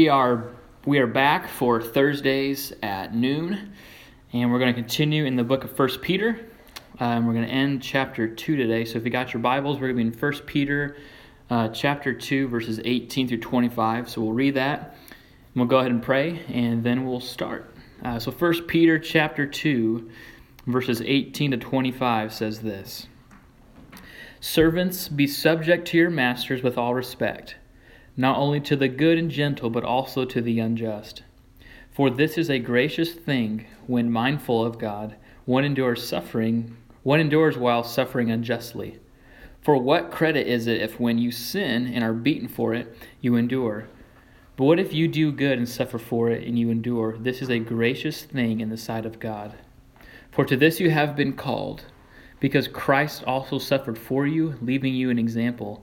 We are we are back for Thursdays at noon, and we're going to continue in the book of First Peter. Um, we're going to end chapter two today. So if you got your Bibles, we're going to be in First Peter, uh, chapter two, verses eighteen through twenty-five. So we'll read that, and we'll go ahead and pray, and then we'll start. Uh, so First Peter, chapter two, verses eighteen to twenty-five says this: Servants, be subject to your masters with all respect not only to the good and gentle, but also to the unjust. For this is a gracious thing when mindful of God, one endures suffering, one endures while suffering unjustly. For what credit is it if when you sin and are beaten for it, you endure? But what if you do good and suffer for it and you endure? This is a gracious thing in the sight of God. For to this you have been called, because Christ also suffered for you, leaving you an example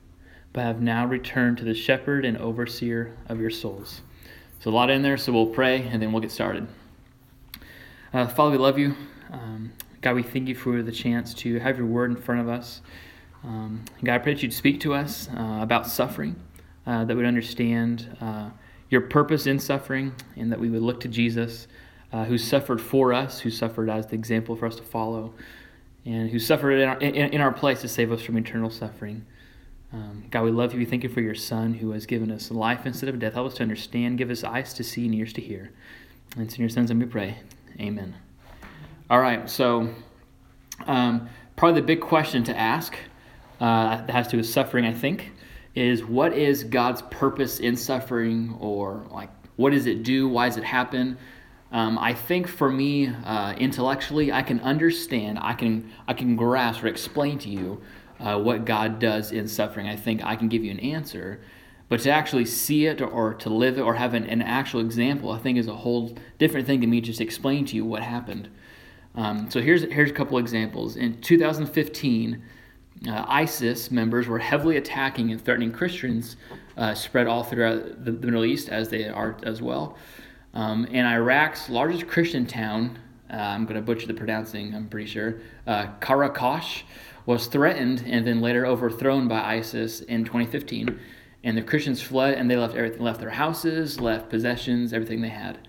but have now returned to the shepherd and overseer of your souls. So, a lot in there, so we'll pray and then we'll get started. Uh, Father, we love you. Um, God, we thank you for the chance to have your word in front of us. Um, God, I pray that you'd speak to us uh, about suffering, uh, that we'd understand uh, your purpose in suffering, and that we would look to Jesus, uh, who suffered for us, who suffered as the example for us to follow, and who suffered in our, in, in our place to save us from eternal suffering. Um, God, we love you. We thank you for your Son who has given us life instead of death. Help us to understand. Give us eyes to see and ears to hear. And it's in your Son's name we pray. Amen. All right, so um, probably the big question to ask uh, that has to do with suffering, I think, is what is God's purpose in suffering, or like what does it do? Why does it happen? Um, I think for me, uh, intellectually, I can understand, I can, I can grasp or explain to you uh, what God does in suffering. I think I can give you an answer. But to actually see it or, to live it or have an, an, actual example, I think is a whole different thing to me just explain to you what happened. Um, so here's, here's a couple examples. In 2015, uh, ISIS members were heavily attacking and threatening Christians uh, spread all throughout the, the, Middle East, as they are as well. Um, and Iraq's largest Christian town, uh, I'm going to butcher the pronouncing, I'm pretty sure, uh, Qaraqosh, was threatened and then later overthrown by ISIS in 2015. And the Christians fled and they left everything, left their houses, left possessions, everything they had.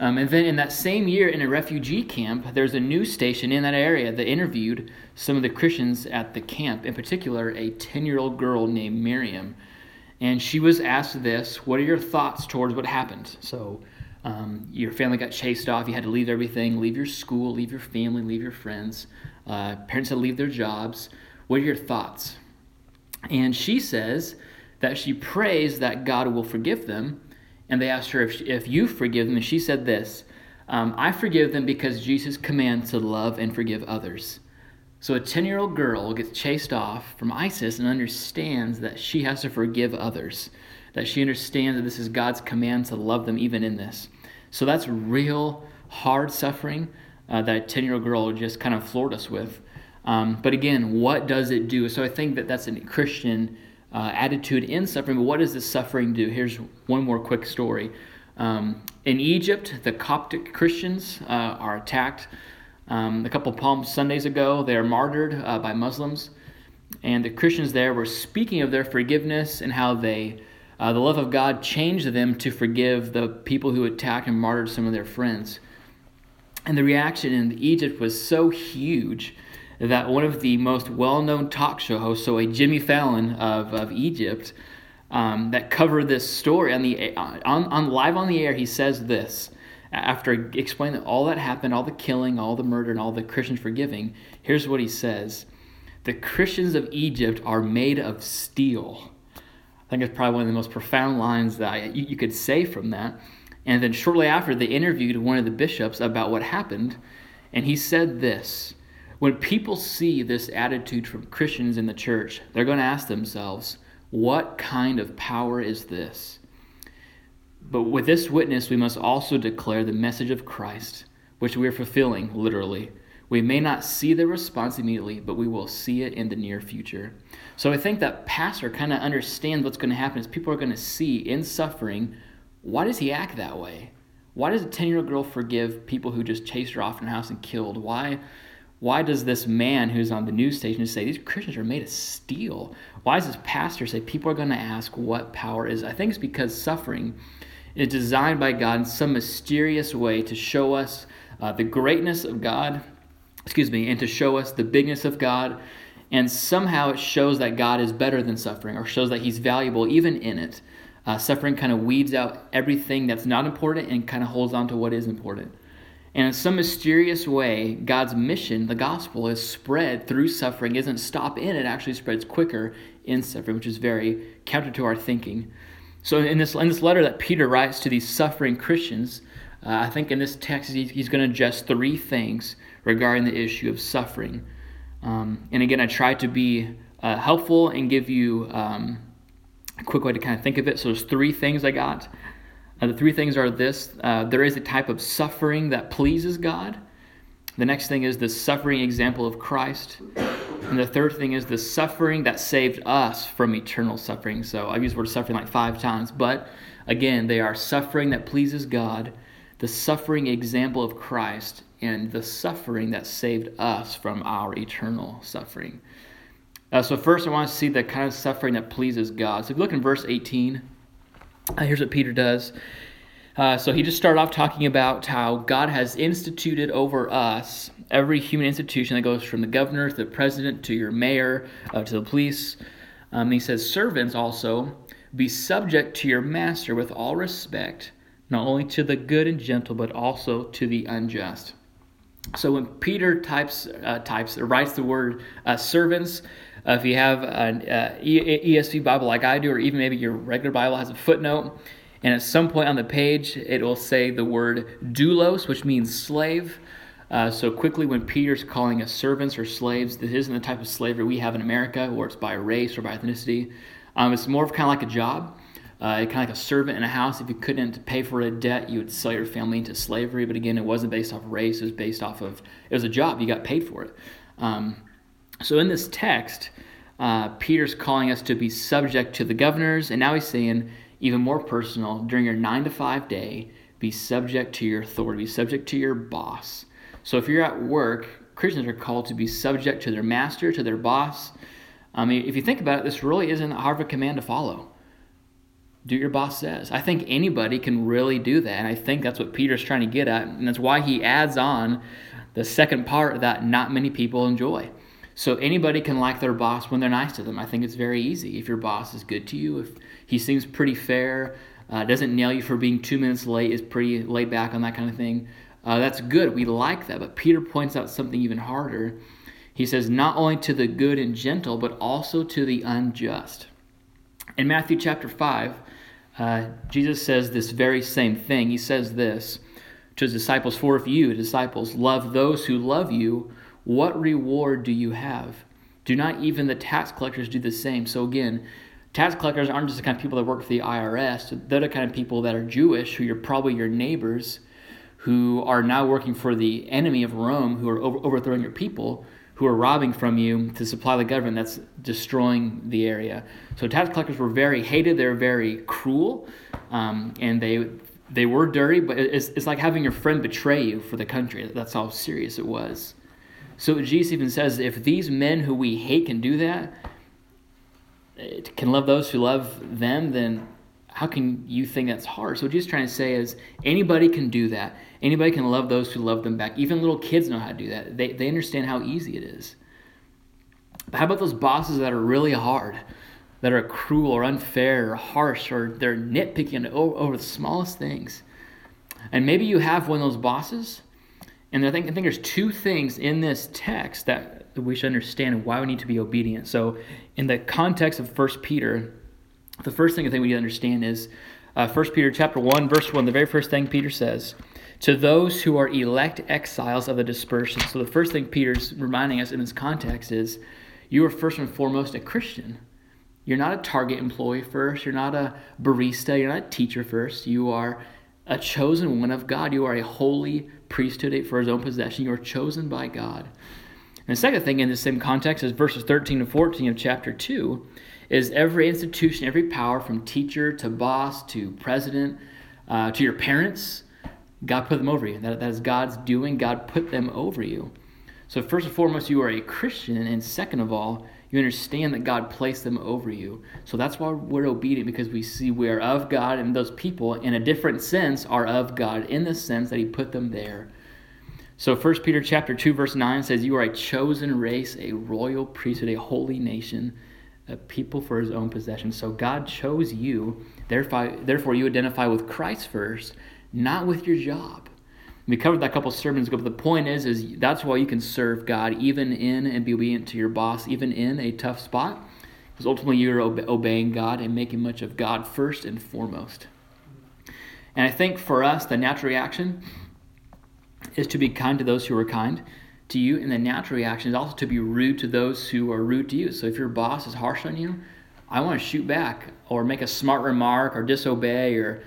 Um, and then in that same year, in a refugee camp, there's a news station in that area that interviewed some of the Christians at the camp, in particular, a 10 year old girl named Miriam. And she was asked this What are your thoughts towards what happened? So, um, your family got chased off, you had to leave everything, leave your school, leave your family, leave your friends. Uh, parents to leave their jobs. What are your thoughts? And she says that she prays that God will forgive them. And they asked her if, she, if you forgive them. And she said this um, I forgive them because Jesus commands to love and forgive others. So a 10 year old girl gets chased off from ISIS and understands that she has to forgive others, that she understands that this is God's command to love them even in this. So that's real hard suffering, uh, that 10 year old girl just kind of floored us with. Um, but again, what does it do? So I think that that's a Christian uh, attitude in suffering. But what does this suffering do? Here's one more quick story. Um, in Egypt, the Coptic Christians uh, are attacked. Um, a couple Palm Sundays ago, they are martyred uh, by Muslims. And the Christians there were speaking of their forgiveness and how they, uh, the love of God changed them to forgive the people who attacked and martyred some of their friends. And the reaction in Egypt was so huge that one of the most well known talk show hosts, so a Jimmy Fallon of, of Egypt, um, that covered this story on, the, on, on live on the air, he says this. After explaining all that happened, all the killing, all the murder, and all the Christians forgiving, here's what he says The Christians of Egypt are made of steel. I think it's probably one of the most profound lines that I, you, you could say from that. And then shortly after, they interviewed one of the bishops about what happened. And he said this When people see this attitude from Christians in the church, they're going to ask themselves, what kind of power is this? But with this witness, we must also declare the message of Christ, which we are fulfilling, literally. We may not see the response immediately, but we will see it in the near future. So I think that pastor kind of understands what's going to happen is people are going to see in suffering, why does he act that way? Why does a 10 year old girl forgive people who just chased her off from her house and killed? Why? Why does this man who's on the news station say these Christians are made of steel? Why does this pastor say people are going to ask what power is? I think it's because suffering is designed by God in some mysterious way to show us uh, the greatness of God, excuse me, and to show us the bigness of God. And somehow it shows that God is better than suffering or shows that he's valuable even in it. Uh, suffering kind of weeds out everything that's not important and kind of holds on to what is important. And in some mysterious way, God's mission, the gospel, is spread through suffering, isn't stop in, it actually spreads quicker in suffering, which is very counter to our thinking. So, in this, in this letter that Peter writes to these suffering Christians, uh, I think in this text he's, he's going to address three things regarding the issue of suffering. Um, and again, I try to be uh, helpful and give you um, a quick way to kind of think of it. So, there's three things I got. Uh, the three things are this uh, there is a type of suffering that pleases God. The next thing is the suffering example of Christ. And the third thing is the suffering that saved us from eternal suffering. So I've used the word suffering like five times, but again, they are suffering that pleases God, the suffering example of Christ, and the suffering that saved us from our eternal suffering. Uh, so, first, I want to see the kind of suffering that pleases God. So, if you look in verse 18, uh, here's what Peter does. Uh, so he just started off talking about how God has instituted over us every human institution that goes from the governor to the president to your mayor uh, to the police. Um, he says, Servants also, be subject to your master with all respect, not only to the good and gentle, but also to the unjust. So when Peter types, uh, types or writes the word uh, servants, uh, if you have an uh, ESV Bible like I do, or even maybe your regular Bible has a footnote, and at some point on the page it will say the word doulos, which means slave. Uh, so quickly, when Peter's calling us servants or slaves, this isn't the type of slavery we have in America, where it's by race or by ethnicity. Um, it's more of kind of like a job, uh, kind of like a servant in a house. If you couldn't pay for a debt, you would sell your family into slavery. But again, it wasn't based off of race; it was based off of it was a job. You got paid for it. Um, so in this text, uh, Peter's calling us to be subject to the governors, and now he's saying, even more personal, during your nine to five day, be subject to your authority, be subject to your boss. So if you're at work, Christians are called to be subject to their master, to their boss. I mean, if you think about it, this really isn't a hard of a command to follow. Do what your boss says. I think anybody can really do that, and I think that's what Peter's trying to get at, and that's why he adds on the second part that not many people enjoy. So anybody can like their boss when they're nice to them. I think it's very easy. If your boss is good to you, if he seems pretty fair, uh, doesn't nail you for being two minutes late, is pretty laid back on that kind of thing, uh, that's good. We like that. But Peter points out something even harder. He says, not only to the good and gentle, but also to the unjust. In Matthew chapter 5, uh, Jesus says this very same thing. He says this to his disciples For if you, disciples, love those who love you, what reward do you have? Do not even the tax collectors do the same? So again, tax collectors aren't just the kind of people that work for the IRS. They're the kind of people that are Jewish, who are probably your neighbors, who are now working for the enemy of Rome, who are over- overthrowing your people, who are robbing from you to supply the government that's destroying the area. So tax collectors were very hated. They're very cruel, um, and they they were dirty. But it's, it's like having your friend betray you for the country. That's how serious it was. So Jesus even says, if these men who we hate can do that, eh, can love those who love them, then how can you think that's hard? So what Jesus is trying to say is anybody can do that. Anybody can love those who love them back. Even little kids know how to do that. They, they understand how easy it is. But how about those bosses that are really hard, that are cruel or unfair or harsh or they're nitpicking over the smallest things? And maybe you have one of those bosses and I think, I think there's two things in this text that we should understand and why we need to be obedient. So, in the context of 1 Peter, the first thing I think we need to understand is uh, 1 Peter chapter 1, verse 1, the very first thing Peter says, to those who are elect exiles of the dispersion. So the first thing Peter's reminding us in this context is you are first and foremost a Christian. You're not a Target employee first. You're not a barista. You're not a teacher first. You are a chosen one of God. You are a holy priesthood for his own possession. You are chosen by God. And the second thing in the same context is verses 13 to 14 of chapter 2 is every institution, every power from teacher to boss to president uh, to your parents, God put them over you. That, that is God's doing. God put them over you. So, first and foremost, you are a Christian. And second of all, you understand that God placed them over you. So that's why we're obedient because we see we are of God, and those people, in a different sense, are of God in the sense that He put them there. So 1 Peter chapter 2 verse 9 says you are a chosen race, a royal priesthood, a holy nation, a people for his own possession. So God chose you, therefore therefore you identify with Christ first, not with your job. We covered that couple sermons ago, but the point is, is that's why you can serve God even in and be obedient to your boss, even in a tough spot, because ultimately you're obeying God and making much of God first and foremost. And I think for us, the natural reaction is to be kind to those who are kind to you, and the natural reaction is also to be rude to those who are rude to you. So if your boss is harsh on you, I want to shoot back or make a smart remark or disobey or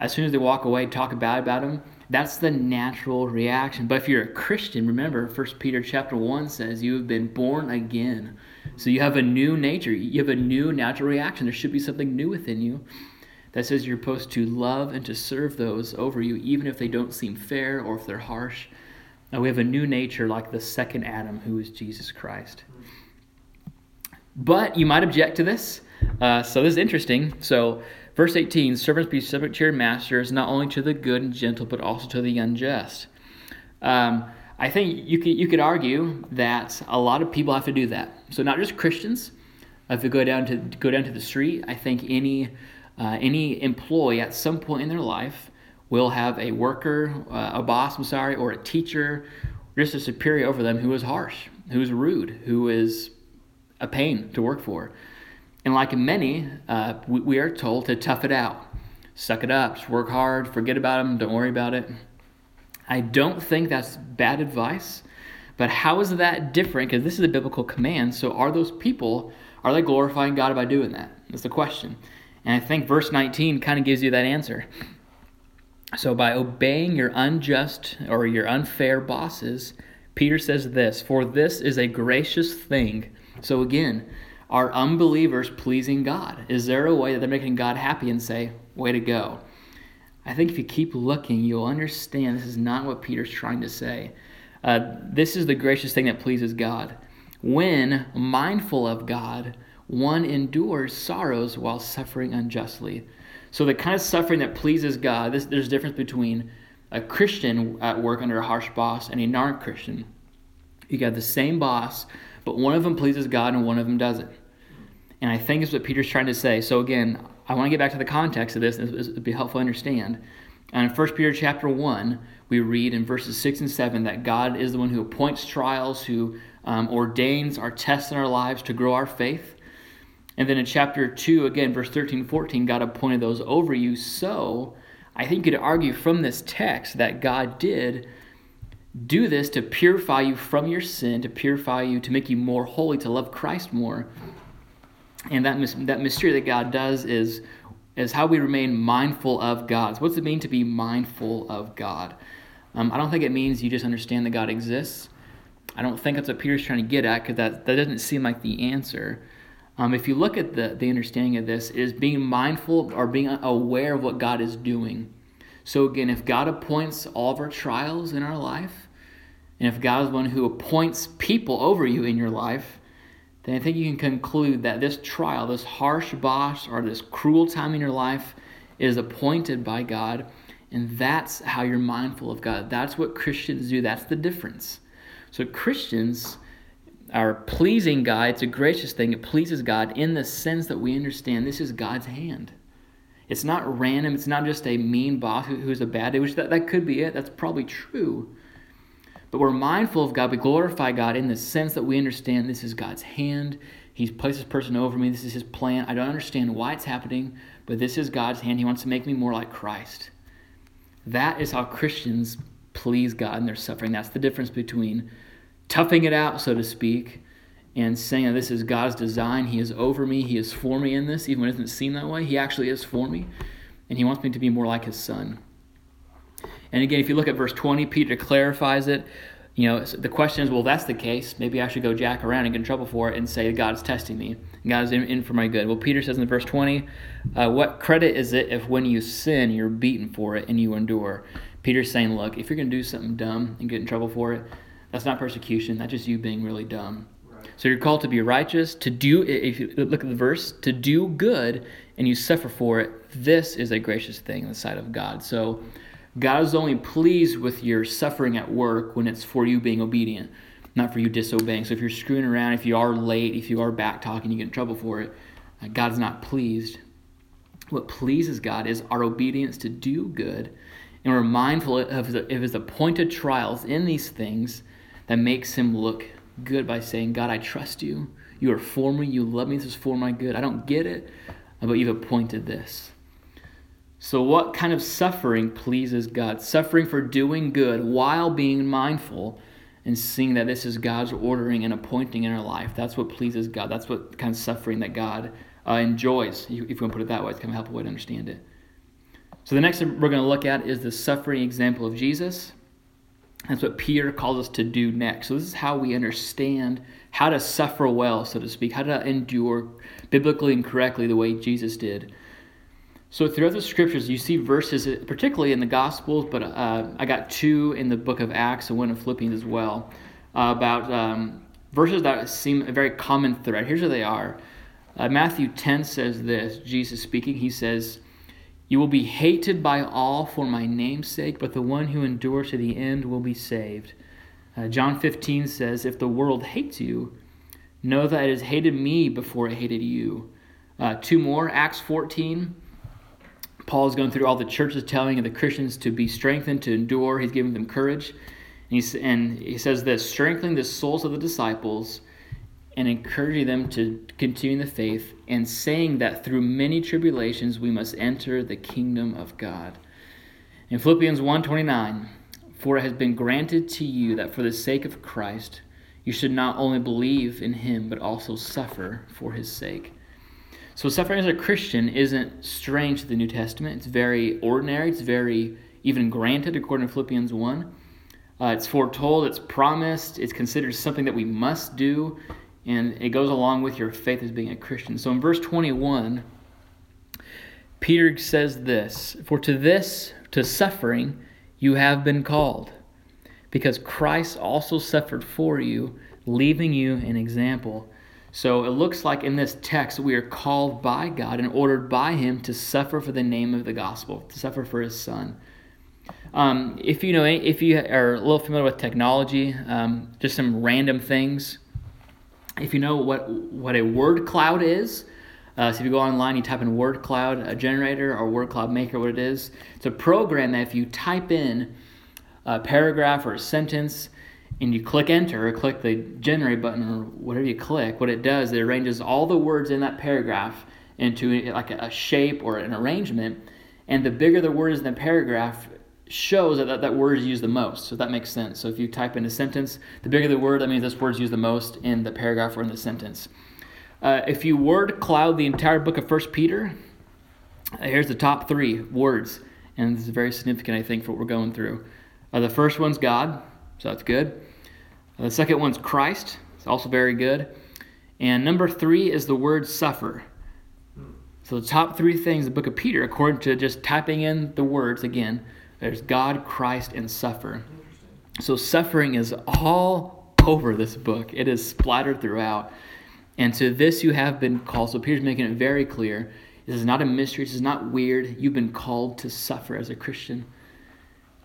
as soon as they walk away, talk bad about them that's the natural reaction. But if you're a Christian, remember 1 Peter chapter 1 says you have been born again. So you have a new nature. You have a new natural reaction. There should be something new within you that says you're supposed to love and to serve those over you, even if they don't seem fair or if they're harsh. Now we have a new nature like the second Adam, who is Jesus Christ. But you might object to this. Uh, so this is interesting. So Verse 18 Servants be subject to your masters, not only to the good and gentle, but also to the unjust. Um, I think you could, you could argue that a lot of people have to do that. So, not just Christians. If you go down to, go down to the street, I think any, uh, any employee at some point in their life will have a worker, uh, a boss, I'm sorry, or a teacher, just a superior over them who is harsh, who is rude, who is a pain to work for. And like many, uh, we, we, are told to tough it out, suck it up, work hard, forget about them, don't worry about it. I don't think that's bad advice, but how is that different? Because this is a biblical command. So are those people, are they glorifying God by doing that? That's the question. And I think verse 19 kind of gives you that answer. So by obeying your unjust or your unfair bosses, Peter says this For this is a gracious thing. So again, are unbelievers pleasing God? Is there a way that they're making God happy and say, way to go? I think if you keep looking, you'll understand this is not what Peter's trying to say. Uh, this is the gracious thing that pleases God. When mindful of God, one endures sorrows while suffering unjustly. So, the kind of suffering that pleases God, this, there's a difference between a Christian at work under a harsh boss and a non Christian. You got the same boss, but one of them pleases God and one of them doesn't. And I think is what Peter's trying to say. So again, I want to get back to the context of this. This would be helpful to understand. And in 1 Peter chapter 1, we read in verses 6 and 7 that God is the one who appoints trials, who um, ordains our tests in our lives to grow our faith. And then in chapter 2, again, verse 13 14, God appointed those over you. So I think you could argue from this text that God did do this to purify you from your sin, to purify you, to make you more holy, to love Christ more. And that, that mystery that God does is, is how we remain mindful of God. So what's it mean to be mindful of God? Um, I don't think it means you just understand that God exists. I don't think that's what Peter's trying to get at because that, that doesn't seem like the answer. Um, if you look at the, the understanding of this, is being mindful or being aware of what God is doing. So again, if God appoints all of our trials in our life, and if God is one who appoints people over you in your life, then I think you can conclude that this trial, this harsh boss, or this cruel time in your life is appointed by God. And that's how you're mindful of God. That's what Christians do. That's the difference. So Christians are pleasing God. It's a gracious thing. It pleases God in the sense that we understand this is God's hand. It's not random. It's not just a mean boss who's a bad day, which that, that could be it. That's probably true. But we're mindful of God. We glorify God in the sense that we understand this is God's hand. He's placed this person over me. This is his plan. I don't understand why it's happening, but this is God's hand. He wants to make me more like Christ. That is how Christians please God in their suffering. That's the difference between toughing it out, so to speak, and saying that this is God's design. He is over me, He is for me in this, even when it doesn't seem that way. He actually is for me, and He wants me to be more like His Son. And again, if you look at verse 20, Peter clarifies it. You know, the question is, well, that's the case. Maybe I should go jack around and get in trouble for it and say God's testing me. God's in, in for my good. Well, Peter says in verse 20, uh, what credit is it if when you sin, you're beaten for it and you endure? Peter's saying, look, if you're going to do something dumb and get in trouble for it, that's not persecution. That's just you being really dumb. So you're called to be righteous, to do, if you look at the verse, to do good, and you suffer for it. This is a gracious thing in the sight of God. So God is only pleased with your suffering at work when it's for you being obedient, not for you disobeying. So if you're screwing around, if you are late, if you are back talking, you get in trouble for it, uh, God's not pleased. What pleases God is our obedience to do good, and we're mindful of his appointed trials in these things that makes him look good by saying, God, I trust you. You are for me. You love me. This is for my good. I don't get it, but you've appointed this. So, what kind of suffering pleases God? Suffering for doing good while being mindful and seeing that this is God's ordering and appointing in our life. That's what pleases God. That's what kind of suffering that God uh, enjoys, if you want to put it that way. It's kind of a helpful way to understand it. So, the next thing we're going to look at is the suffering example of Jesus. That's what Peter calls us to do next. So, this is how we understand how to suffer well, so to speak, how to endure biblically and correctly the way Jesus did. So, throughout the scriptures, you see verses, particularly in the Gospels, but uh, I got two in the book of Acts and one in Philippians as well, uh, about um, verses that seem a very common thread. Here's what they are uh, Matthew 10 says this Jesus speaking, he says, you will be hated by all for my name's sake, but the one who endures to the end will be saved. Uh, John 15 says, If the world hates you, know that it has hated me before it hated you. Uh, two more, Acts 14. Paul is going through all the churches telling the Christians to be strengthened, to endure. He's giving them courage. And he, and he says this strengthening the souls of the disciples and encouraging them to continue in the faith, and saying that through many tribulations we must enter the kingdom of God. In Philippians 1:29, for it has been granted to you that for the sake of Christ you should not only believe in him but also suffer for his sake. So suffering as a Christian isn't strange to the New Testament. It's very ordinary. It's very even granted according to Philippians 1. Uh, it's foretold, it's promised, it's considered something that we must do, and it goes along with your faith as being a Christian. So in verse 21, Peter says this For to this, to suffering, you have been called, because Christ also suffered for you, leaving you an example. So it looks like in this text we are called by God and ordered by Him to suffer for the name of the gospel, to suffer for His Son. Um, if you know, if you are a little familiar with technology, um, just some random things if you know what, what a word cloud is, uh, so if you go online, you type in word cloud a generator or word cloud maker, what it is, it's a program that if you type in a paragraph or a sentence and you click enter or click the generate button or whatever you click, what it does, it arranges all the words in that paragraph into like a shape or an arrangement. And the bigger the word is in the paragraph, shows that, that that word is used the most. So that makes sense. So if you type in a sentence, the bigger the word, that means this word is used the most in the paragraph or in the sentence. Uh, if you word cloud the entire book of First Peter, uh, here's the top three words, and this is very significant, I think, for what we're going through. Uh, the first one's God, so that's good. The second one's Christ, it's also very good. And number three is the word suffer. So the top three things in the book of Peter, according to just typing in the words again, there's God, Christ, and suffer. So suffering is all over this book. It is splattered throughout. And to this you have been called. So Peter's making it very clear. This is not a mystery. This is not weird. You've been called to suffer as a Christian.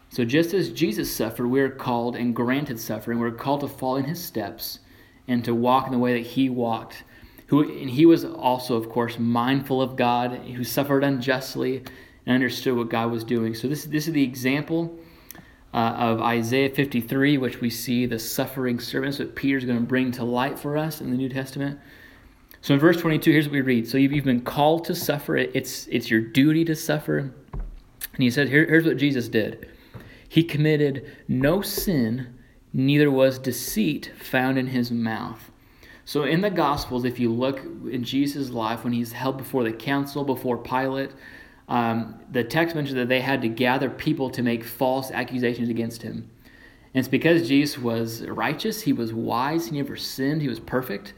So just as Jesus suffered, we are called and granted suffering. We're called to follow in his steps and to walk in the way that he walked. Who, and he was also, of course, mindful of God, who suffered unjustly and understood what God was doing. So this, this is the example uh, of Isaiah 53, which we see the suffering servants that Peter's going to bring to light for us in the New Testament. So in verse 22, here's what we read. So you've, you've been called to suffer. It's, it's your duty to suffer. And he said, Here, here's what Jesus did. He committed no sin, neither was deceit found in his mouth. So in the Gospels, if you look in Jesus' life when he's held before the council, before Pilate, um, the text mentions that they had to gather people to make false accusations against him. And it's because Jesus was righteous, he was wise, he never sinned, he was perfect.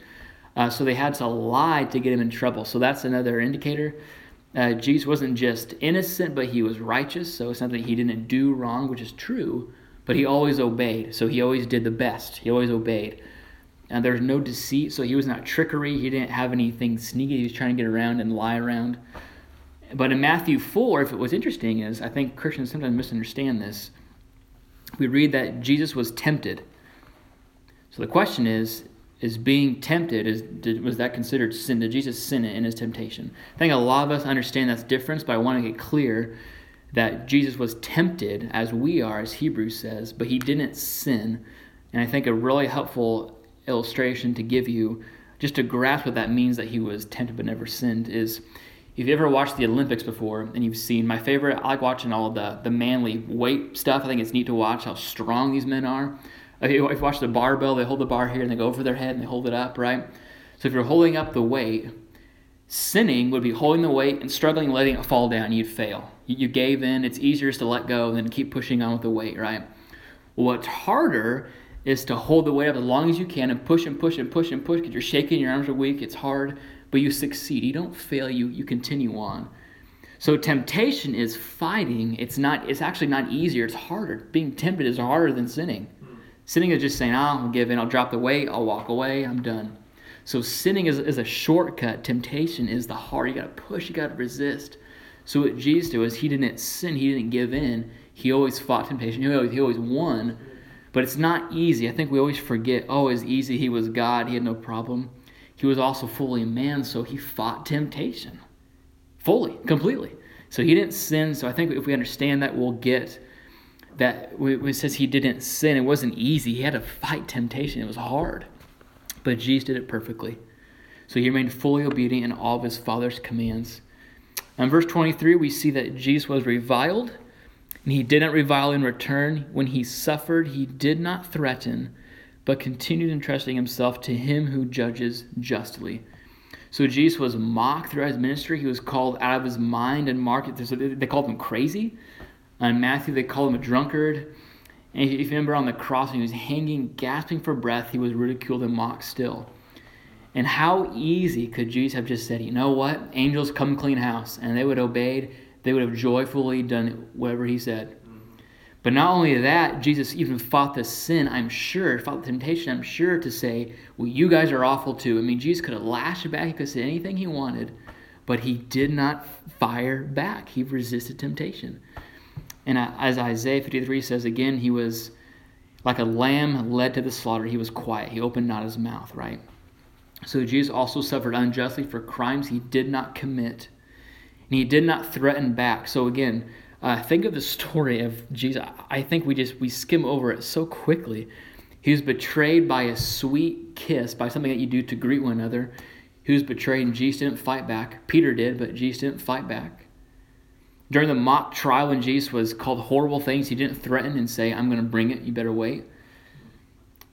Uh, so they had to lie to get him in trouble. So that's another indicator. Uh, Jesus wasn't just innocent, but he was righteous. So it's not that he didn't do wrong, which is true, but he always obeyed. So he always did the best. He always obeyed. And there's no deceit, so he was not trickery. He didn't have anything sneaky. He was trying to get around and lie around. But in Matthew 4, if it was interesting, is I think Christians sometimes misunderstand this. We read that Jesus was tempted. So the question is, is being tempted is did, was that considered sin? Did jesus sin in his temptation? I think a lot of us understand that difference but i want to get clear that jesus was tempted as we are as hebrews says but he didn't sin. And i think a really helpful illustration to give you just to grasp what that means that he was tempted but never sinned is if you ever watched the olympics before and you've seen my favorite i like watching all the, the manly weight stuff. I think it's neat to watch how strong these men are if you watch the barbell, they hold the bar here and they go over their head and they hold it up, right? So if you're holding up the weight, sinning would be holding the weight and struggling, letting it fall down. You'd fail. You gave in. It's easier to let go than keep pushing on with the weight, right? what's harder is to hold the weight up as long as you can and push and push and push and push because you're shaking, your arms are weak, it's hard, but you succeed. You don't fail, you, you continue on. So temptation is fighting. It's not. It's actually not easier. It's harder. Being tempted is harder than sinning. Sinning is just saying, ah, oh, I'll give in, I'll drop the weight, I'll walk away, I'm done. So sinning is, is a shortcut. Temptation is the hard. You got to push, you got to resist. So what Jesus did was he didn't sin, he didn't give in. He always fought temptation. He always, he always won. But it's not easy. I think we always forget, oh, it's easy. He was God, he had no problem. He was also fully man, so he fought temptation. Fully, completely. So he didn't sin. So I think if we understand that, we'll get that it says he didn't sin, it wasn't easy. He had to fight temptation. It was hard. But Jesus did it perfectly. So he remained fully obedient in all of his Father's commands. In verse 23, we see that Jesus was reviled, and he didn't revile in return. When he suffered, he did not threaten, but continued entrusting himself to him who judges justly. So Jesus was mocked throughout his ministry. He was called out of his mind and marked. They called him crazy. In Matthew, they called him a drunkard. And if you remember on the cross, when he was hanging, gasping for breath, he was ridiculed and mocked still. And how easy could Jesus have just said, you know what? Angels come clean house. And they would have obeyed. They would have joyfully done whatever he said. But not only that, Jesus even fought the sin, I'm sure, fought the temptation, I'm sure, to say, well, you guys are awful too. I mean, Jesus could have lashed back, he could have said anything he wanted, but he did not fire back. He resisted temptation. And as Isaiah 53 says again, he was like a lamb led to the slaughter. He was quiet. He opened not his mouth, right? So Jesus also suffered unjustly for crimes he did not commit. And he did not threaten back. So again, uh, think of the story of Jesus. I think we just we skim over it so quickly. He was betrayed by a sweet kiss, by something that you do to greet one another. He was betrayed, and Jesus didn't fight back. Peter did, but Jesus didn't fight back. During the mock trial, when Jesus was called horrible things, he didn't threaten and say, I'm going to bring it, you better wait.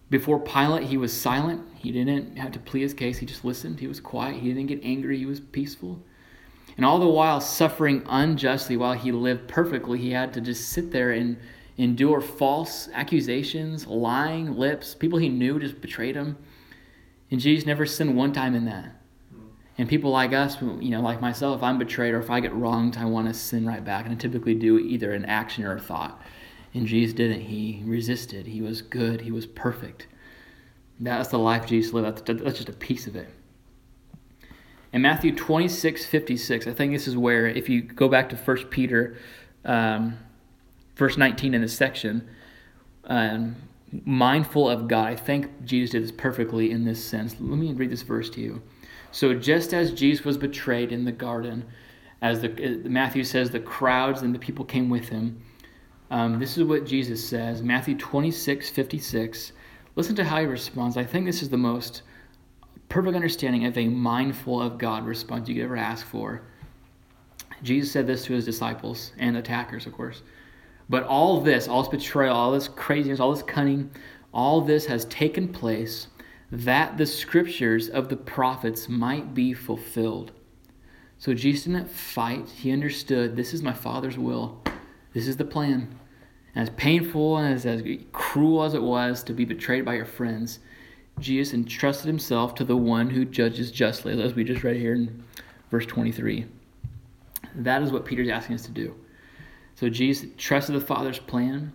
Before Pilate, he was silent. He didn't have to plead his case. He just listened. He was quiet. He didn't get angry. He was peaceful. And all the while suffering unjustly while he lived perfectly, he had to just sit there and endure false accusations, lying lips. People he knew just betrayed him. And Jesus never sinned one time in that. And people like us, you know, like myself, if I'm betrayed or if I get wronged, I want to sin right back. And I typically do either an action or a thought. And Jesus didn't. He resisted. He was good. He was perfect. That's the life Jesus lived. That's just a piece of it. In Matthew 26, 56, I think this is where, if you go back to 1 Peter, um, verse 19 in this section, um, mindful of God. I think Jesus did this perfectly in this sense. Let me read this verse to you. So just as Jesus was betrayed in the garden, as the, uh, Matthew says, the crowds and the people came with him. Um, this is what Jesus says, Matthew 26, 56. Listen to how he responds. I think this is the most perfect understanding of a mindful of God response you could ever ask for. Jesus said this to his disciples and attackers, of course. But all this, all this betrayal, all this craziness, all this cunning, all this has taken place that the scriptures of the prophets might be fulfilled. So Jesus didn't fight. He understood this is my Father's will. This is the plan. As painful and as, as cruel as it was to be betrayed by your friends, Jesus entrusted himself to the one who judges justly, as we just read here in verse 23. That is what Peter's asking us to do. So Jesus trusted the Father's plan.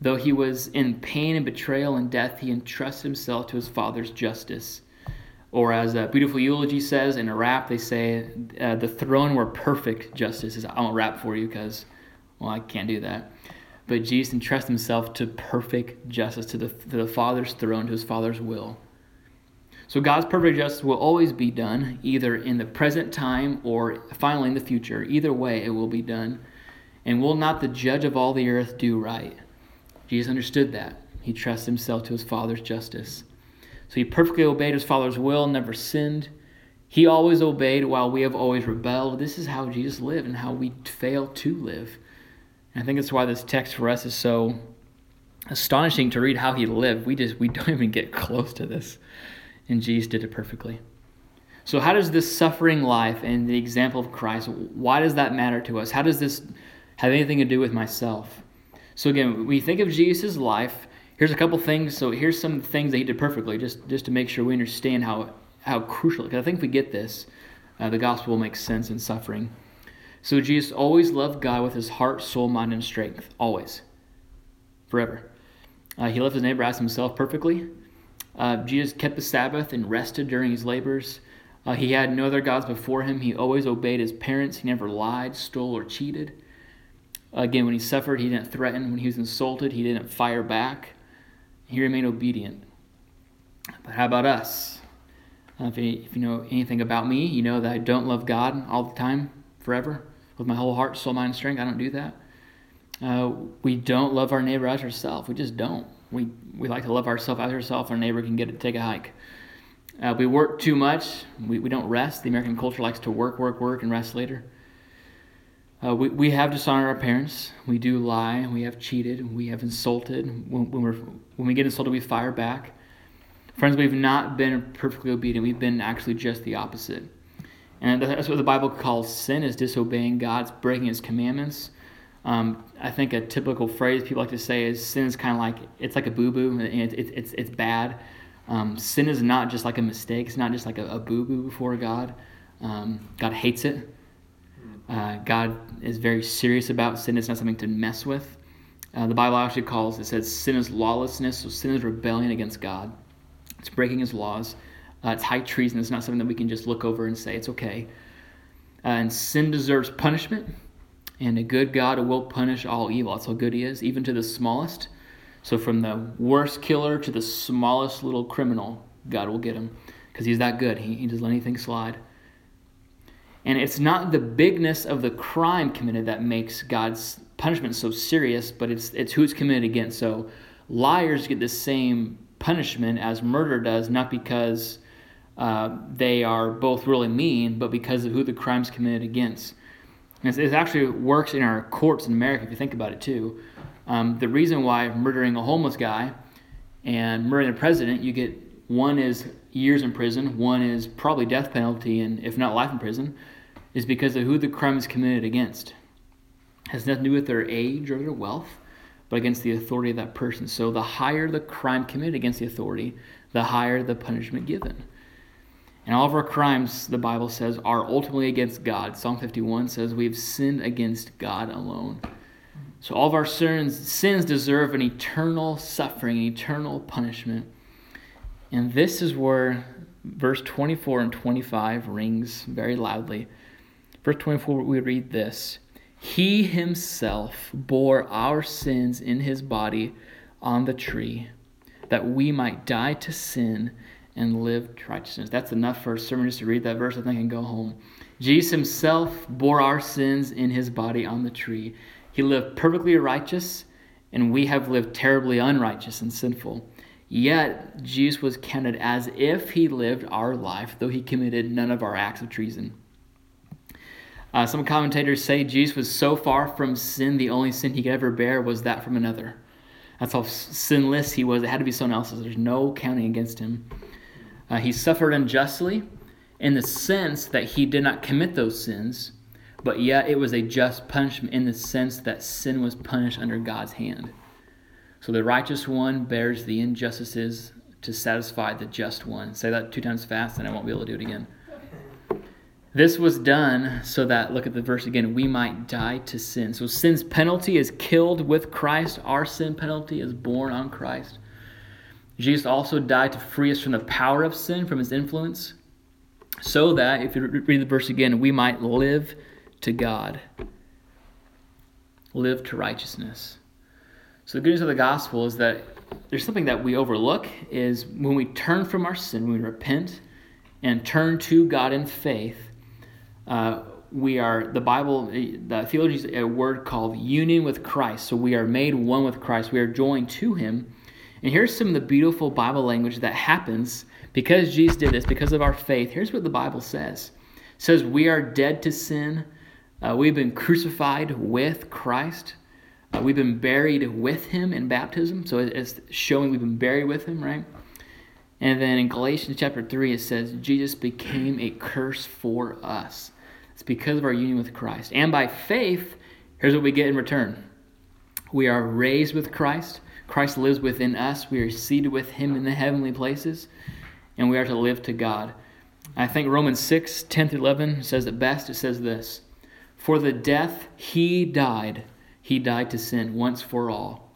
Though he was in pain and betrayal and death, he entrusts himself to his Father's justice. Or as a beautiful eulogy says in a rap, they say, uh, the throne where perfect justice is. I won't rap for you because, well, I can't do that. But Jesus entrusts himself to perfect justice, to the, to the Father's throne, to his Father's will. So God's perfect justice will always be done, either in the present time or finally in the future. Either way, it will be done. And will not the judge of all the earth do right? Jesus understood that. He trusted himself to his Father's justice. So he perfectly obeyed his Father's will, never sinned. He always obeyed while we have always rebelled. This is how Jesus lived and how we fail to live. And I think that's why this text for us is so astonishing to read how he lived. We just we don't even get close to this. And Jesus did it perfectly. So how does this suffering life and the example of Christ, why does that matter to us? How does this have anything to do with myself? So again, we think of Jesus' life. Here's a couple things. So here's some things that he did perfectly, just just to make sure we understand how how crucial. Because I think if we get this, uh, the gospel will make sense in suffering. So Jesus always loved God with his heart, soul, mind, and strength. Always. Forever. Uh, he loved his neighbor as himself perfectly. Uh, Jesus kept the Sabbath and rested during his labors. Uh, he had no other gods before him. He always obeyed his parents. He never lied, stole, or cheated. Again, when he suffered, he didn't threaten. When he was insulted, he didn't fire back. He remained obedient. But how about us? Uh, if, you, if you know anything about me, you know that I don't love God all the time, forever with my whole heart, soul, mind, and strength. I don't do that. Uh, we don't love our neighbor as ourselves. We just don't. We, we like to love ourselves as ourselves. Our neighbor can get to take a hike. Uh, we work too much. We, we don't rest. The American culture likes to work, work, work, and rest later. Uh, we, we have dishonored our parents. We do lie. We have cheated. We have insulted. When, when, we're, when we get insulted, we fire back. Friends, we've not been perfectly obedient. We've been actually just the opposite. And that's what the Bible calls sin is disobeying God's breaking his commandments. Um, I think a typical phrase people like to say is sin is kind of like it's like a boo boo and it, it, it's it's bad. Um, sin is not just like a mistake. It's not just like a, a boo boo before God. Um, God hates it. Uh, God is very serious about sin. It's not something to mess with. Uh, the Bible actually calls it says sin is lawlessness. So sin is rebellion against God. It's breaking His laws. Uh, it's high treason. It's not something that we can just look over and say it's okay. Uh, and sin deserves punishment, and a good God will punish all evil. That's how good He is, even to the smallest. So from the worst killer to the smallest little criminal, God will get him because He's that good. He, he doesn't let anything slide. And it's not the bigness of the crime committed that makes God's punishment so serious, but it's it's who it's committed against. So liars get the same punishment as murder does, not because uh, they are both really mean, but because of who the crime's committed against. And it actually works in our courts in America, if you think about it too. Um, the reason why murdering a homeless guy and murdering a president, you get one is years in prison, one is probably death penalty, and if not life in prison, is because of who the crime is committed against. It has nothing to do with their age or their wealth, but against the authority of that person. So the higher the crime committed against the authority, the higher the punishment given. And all of our crimes, the Bible says, are ultimately against God. Psalm 51 says we have sinned against God alone. So all of our sins, sins deserve an eternal suffering, an eternal punishment. And this is where verse 24 and 25 rings very loudly. Verse 24, we read this He himself bore our sins in his body on the tree, that we might die to sin and live to righteousness. That's enough for a sermon just to read that verse, I think, and go home. Jesus himself bore our sins in his body on the tree. He lived perfectly righteous, and we have lived terribly unrighteous and sinful. Yet, Jesus was counted as if he lived our life, though he committed none of our acts of treason. Uh, some commentators say Jesus was so far from sin, the only sin he could ever bear was that from another. That's how sinless he was. It had to be someone else's. There's no counting against him. Uh, he suffered unjustly in the sense that he did not commit those sins, but yet it was a just punishment in the sense that sin was punished under God's hand. So the righteous one bears the injustices to satisfy the just one. Say that two times fast, and I won't be able to do it again. This was done so that, look at the verse again, we might die to sin. So sin's penalty is killed with Christ, our sin penalty is borne on Christ. Jesus also died to free us from the power of sin, from his influence, so that, if you read the verse again, we might live to God, live to righteousness. So the good news of the gospel is that there's something that we overlook is when we turn from our sin, when we repent and turn to God in faith, uh, we are the Bible, the theology is a word called union with Christ. So we are made one with Christ. We are joined to Him. And here's some of the beautiful Bible language that happens because Jesus did this, because of our faith. Here's what the Bible says. It says we are dead to sin. Uh, we've been crucified with Christ. Uh, we've been buried with him in baptism, so it's showing we've been buried with him, right? And then in Galatians chapter 3, it says, Jesus became a curse for us. It's because of our union with Christ. And by faith, here's what we get in return we are raised with Christ. Christ lives within us. We are seated with him in the heavenly places, and we are to live to God. I think Romans 6 10 through 11 says it best. It says this For the death he died he died to sin once for all.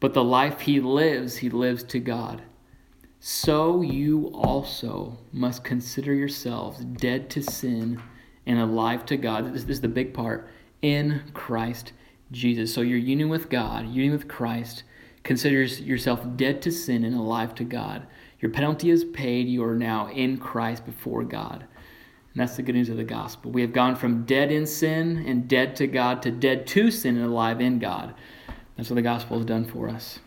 But the life he lives, he lives to God. So you also must consider yourselves dead to sin and alive to God. This, is the big part in Christ Jesus. So your union with God, union with Christ, considers yourself dead to sin and alive to God. Your penalty is paid. You are now in Christ before God. And that's the good news of the gospel. We have gone from dead in sin and dead to God to dead to sin and alive in God. That's what the gospel has done for us.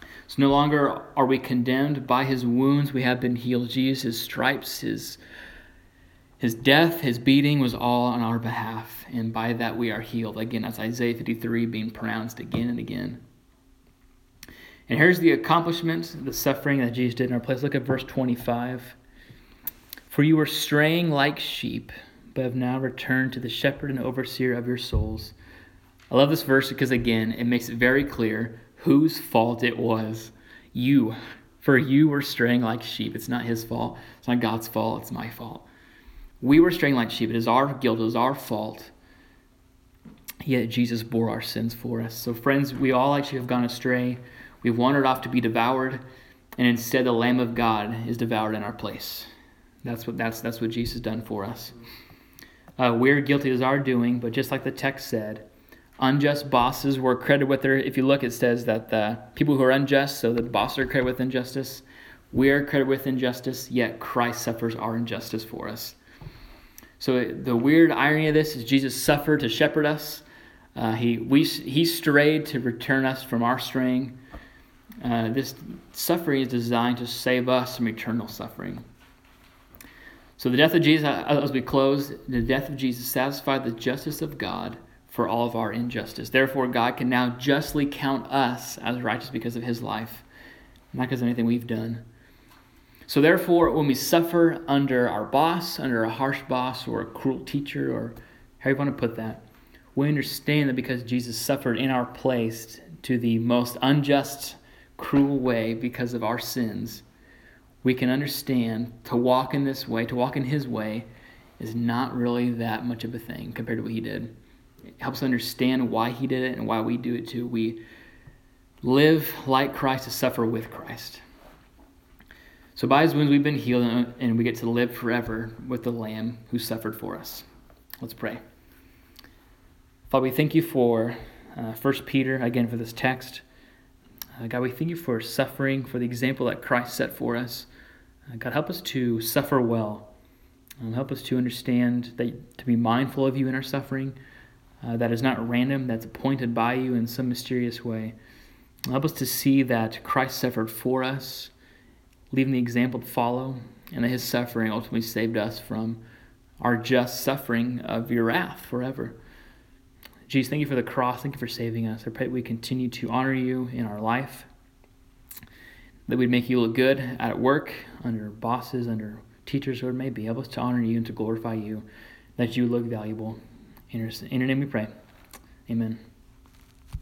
So no longer are we condemned by his wounds, we have been healed. Jesus' his stripes, his, his death, his beating was all on our behalf. And by that we are healed. Again, that's Isaiah 53 being pronounced again and again. And here's the accomplishment, the suffering that Jesus did in our place. Look at verse 25. For you were straying like sheep, but have now returned to the shepherd and overseer of your souls. I love this verse because, again, it makes it very clear whose fault it was. You. For you were straying like sheep. It's not his fault. It's not God's fault. It's my fault. We were straying like sheep. It is our guilt. It is our fault. Yet Jesus bore our sins for us. So, friends, we all actually have gone astray. We've wandered off to be devoured, and instead the Lamb of God is devoured in our place. That's what that's that's what Jesus done for us. Uh, we're guilty as our doing, but just like the text said, unjust bosses were credited with their. If you look, it says that the people who are unjust, so the bosses are credited with injustice. We are credited with injustice, yet Christ suffers our injustice for us. So the weird irony of this is Jesus suffered to shepherd us. Uh, he we he strayed to return us from our straying. Uh, this suffering is designed to save us from eternal suffering. So the death of Jesus, uh, as we close, the death of Jesus satisfied the justice of God for all of our injustice. Therefore, God can now justly count us as righteous because of his life, not because of anything we've done. So, therefore, when we suffer under our boss, under a harsh boss, or a cruel teacher, or how you want to put that, we understand that because Jesus suffered in our place to the most unjust, cruel way because of our sins, we can understand to walk in this way, to walk in His way, is not really that much of a thing compared to what He did. It helps understand why He did it and why we do it too. We live like Christ to suffer with Christ. So by His wounds we've been healed, and we get to live forever with the Lamb who suffered for us. Let's pray. Father, we thank you for uh, 1 Peter, again, for this text. Uh, God, we thank you for suffering, for the example that Christ set for us. Uh, God, help us to suffer well. Um, help us to understand that to be mindful of you in our suffering. Uh, that is not random, that's appointed by you in some mysterious way. Help us to see that Christ suffered for us, leaving the example to follow, and that his suffering ultimately saved us from our just suffering of your wrath forever. Jesus, thank you for the cross. Thank you for saving us. I pray we continue to honor you in our life that we'd make you look good at work, under bosses, under teachers, whoever it may be. Help us to honor you and to glorify you, that you look valuable. In your, in your name we pray. Amen.